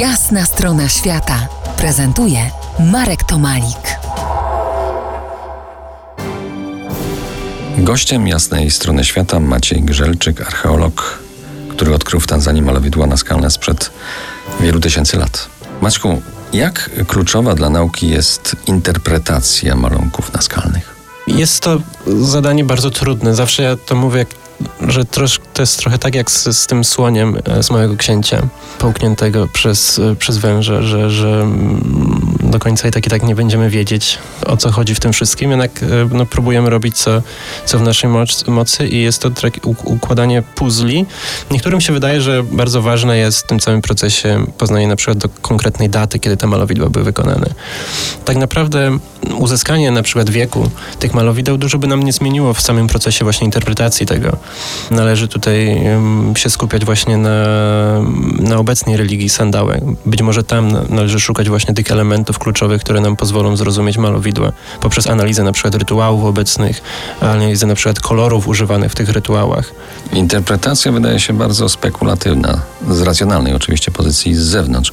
Jasna strona świata prezentuje Marek Tomalik. Gościem jasnej strony świata Maciej Grzelczyk, archeolog, który odkrył w Tanzanii malowidła naskalne sprzed wielu tysięcy lat. Maćku, jak kluczowa dla nauki jest interpretacja malunków naskalnych? Jest to zadanie bardzo trudne. Zawsze ja to mówię, że trosz, to jest trochę tak jak z, z tym słoniem e, z Małego Księcia, połkniętego przez, e, przez węża, że, że mm, do końca i tak i tak nie będziemy wiedzieć, o co chodzi w tym wszystkim, jednak e, no, próbujemy robić co, co w naszej mocy i jest to układanie puzli. Niektórym się wydaje, że bardzo ważne jest w tym całym procesie poznanie na przykład do konkretnej daty, kiedy te malowidła były wykonane. Tak naprawdę uzyskanie na przykład wieku tych malowideł dużo by nam nie zmieniło w samym procesie właśnie interpretacji tego. Należy tutaj się skupiać właśnie na, na obecnej religii Sandałe. Być może tam należy szukać właśnie tych elementów kluczowych, które nam pozwolą zrozumieć malowidła poprzez analizę na przykład rytuałów obecnych, analizę na przykład kolorów używanych w tych rytuałach. Interpretacja wydaje się bardzo spekulatywna, z racjonalnej oczywiście pozycji z zewnątrz.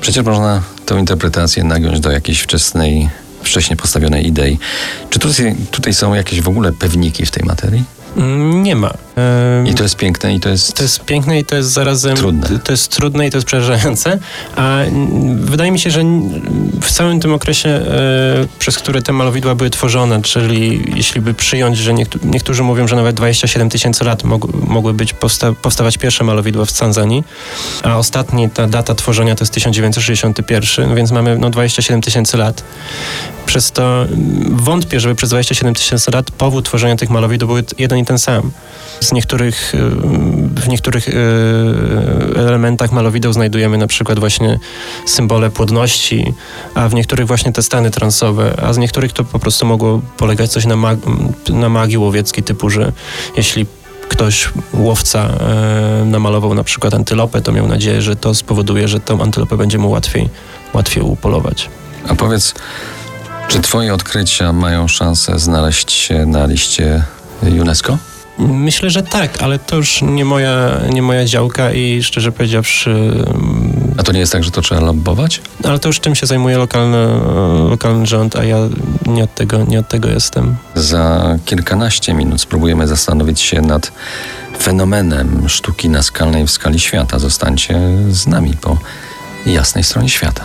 Przecież można tę interpretację nagiąć do jakiejś wczesnej wcześniej postawionej idei. Czy tutaj, tutaj są jakieś w ogóle pewniki w tej materii? Mm, nie ma. I to jest piękne i to jest... To jest piękne i to jest zarazem... Trudne. To jest trudne i to jest przerażające, a wydaje mi się, że w całym tym okresie, e, przez który te malowidła były tworzone, czyli jeśli by przyjąć, że niektórzy mówią, że nawet 27 tysięcy lat mogły być powsta powstawać pierwsze malowidła w Tanzanii, a ostatni, ta data tworzenia to jest 1961, więc mamy no 27 tysięcy lat. Przez to wątpię, żeby przez 27 tysięcy lat powód tworzenia tych malowidł był jeden i ten sam. Z niektórych, y, w niektórych y, elementach malowideł znajdujemy na przykład właśnie symbole płodności, a w niektórych właśnie te stany transowe, a z niektórych to po prostu mogło polegać coś na, mag na magii łowieckiej, typu, że jeśli ktoś, łowca e, namalował na przykład antylopę, to miał nadzieję, że to spowoduje, że tą antylopę będzie mu łatwiej, łatwiej upolować. A powiedz, czy twoje odkrycia mają szansę znaleźć się na liście UNESCO? Myślę, że tak, ale to już nie moja, nie moja działka i szczerze powiedziawszy. A to nie jest tak, że to trzeba lobbować? Ale to już czym się zajmuje lokalny, lokalny rząd, a ja nie od, tego, nie od tego jestem. Za kilkanaście minut spróbujemy zastanowić się nad fenomenem sztuki naskalnej w skali świata. Zostańcie z nami po jasnej stronie świata.